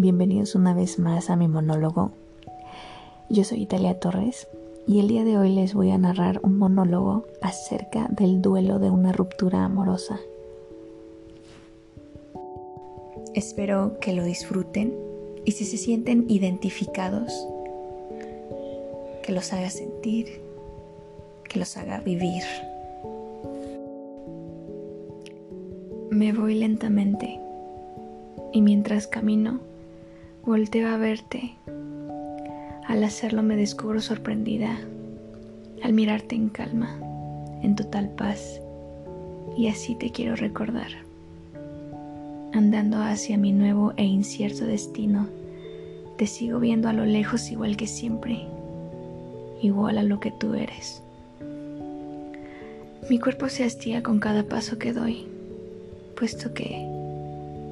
bienvenidos una vez más a mi monólogo. Yo soy Italia Torres y el día de hoy les voy a narrar un monólogo acerca del duelo de una ruptura amorosa. Espero que lo disfruten y si se sienten identificados, que los haga sentir, que los haga vivir. Me voy lentamente y mientras camino, volteo a verte. Al hacerlo me descubro sorprendida al mirarte en calma, en total paz, y así te quiero recordar. Andando hacia mi nuevo e incierto destino, te sigo viendo a lo lejos igual que siempre, igual a lo que tú eres. Mi cuerpo se hastía con cada paso que doy, puesto que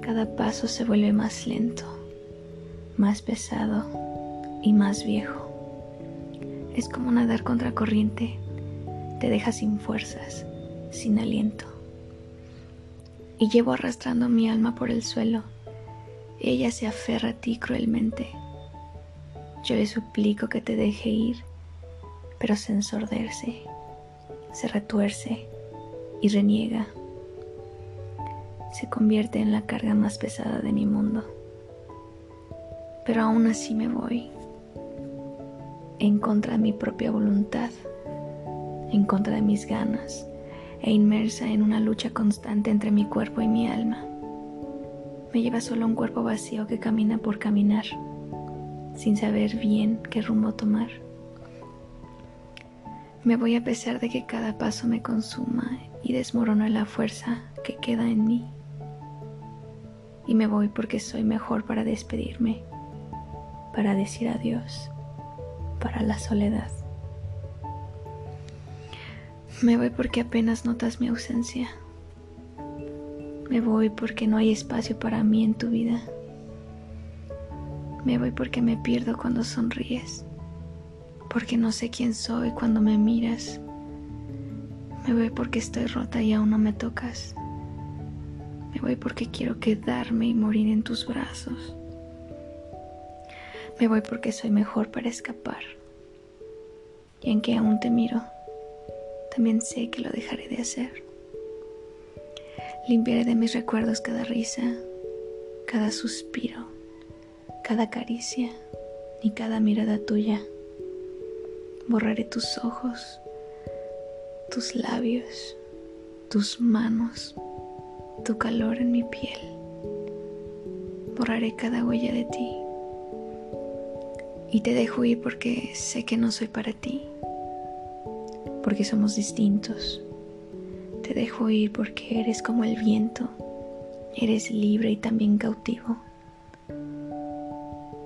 cada paso se vuelve más lento, más pesado y más viejo. Es como nadar contra corriente, te deja sin fuerzas, sin aliento. Y llevo arrastrando mi alma por el suelo. Ella se aferra a ti cruelmente. Yo le suplico que te deje ir, pero se ensordece, se retuerce y reniega se convierte en la carga más pesada de mi mundo. Pero aún así me voy, en contra de mi propia voluntad, en contra de mis ganas, e inmersa en una lucha constante entre mi cuerpo y mi alma. Me lleva solo un cuerpo vacío que camina por caminar, sin saber bien qué rumbo tomar. Me voy a pesar de que cada paso me consuma y desmorona la fuerza que queda en mí y me voy porque soy mejor para despedirme, para decir adiós, para la soledad. Me voy porque apenas notas mi ausencia. Me voy porque no hay espacio para mí en tu vida. Me voy porque me pierdo cuando sonríes, porque no sé quién soy cuando me miras. Me voy porque estoy rota y aún no me tocas. Me voy porque quiero quedarme y morir en tus brazos. Me voy porque soy mejor para escapar. Y en que aún te miro, también sé que lo dejaré de hacer. Limpiaré de mis recuerdos cada risa, cada suspiro, cada caricia y cada mirada tuya. Borraré tus ojos, tus labios, tus manos tu calor en mi piel. Borraré cada huella de ti. Y te dejo ir porque sé que no soy para ti. Porque somos distintos. Te dejo ir porque eres como el viento. Eres libre y también cautivo.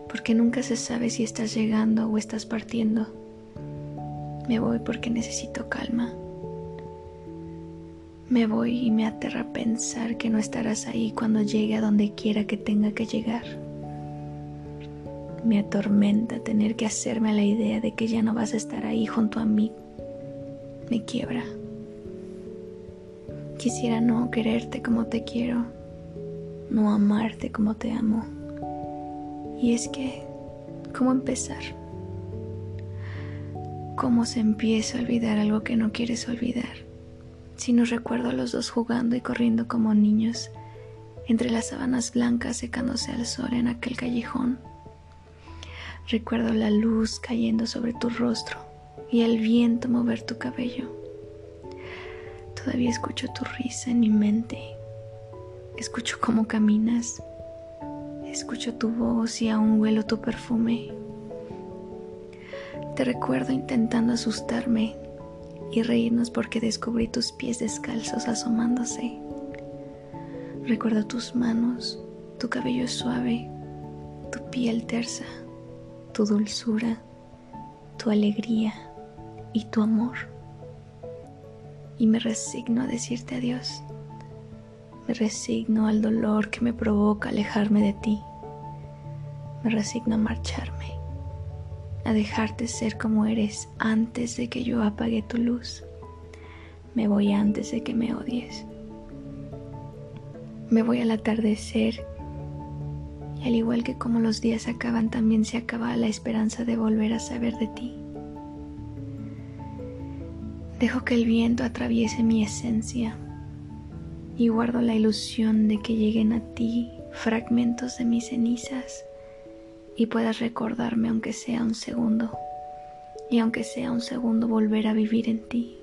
Porque nunca se sabe si estás llegando o estás partiendo. Me voy porque necesito calma. Me voy y me aterra pensar que no estarás ahí cuando llegue a donde quiera que tenga que llegar. Me atormenta tener que hacerme a la idea de que ya no vas a estar ahí junto a mí. Me quiebra. Quisiera no quererte como te quiero, no amarte como te amo. Y es que, ¿cómo empezar? ¿Cómo se empieza a olvidar algo que no quieres olvidar? si nos recuerdo a los dos jugando y corriendo como niños entre las sábanas blancas secándose al sol en aquel callejón. Recuerdo la luz cayendo sobre tu rostro y el viento mover tu cabello. Todavía escucho tu risa en mi mente. Escucho cómo caminas. Escucho tu voz y aún huelo tu perfume. Te recuerdo intentando asustarme y reírnos porque descubrí tus pies descalzos asomándose. Recuerdo tus manos, tu cabello suave, tu piel tersa, tu dulzura, tu alegría y tu amor. Y me resigno a decirte adiós. Me resigno al dolor que me provoca alejarme de ti. Me resigno a marcharme a dejarte ser como eres antes de que yo apague tu luz. Me voy antes de que me odies. Me voy al atardecer Al igual que como los días acaban, también se acaba la esperanza de volver a saber de ti. Dejo que el viento atraviese mi esencia y guardo la ilusión de que lleguen a ti fragmentos de mis cenizas y puedas recordarme aunque sea un segundo y aunque sea un segundo volver a vivir en ti.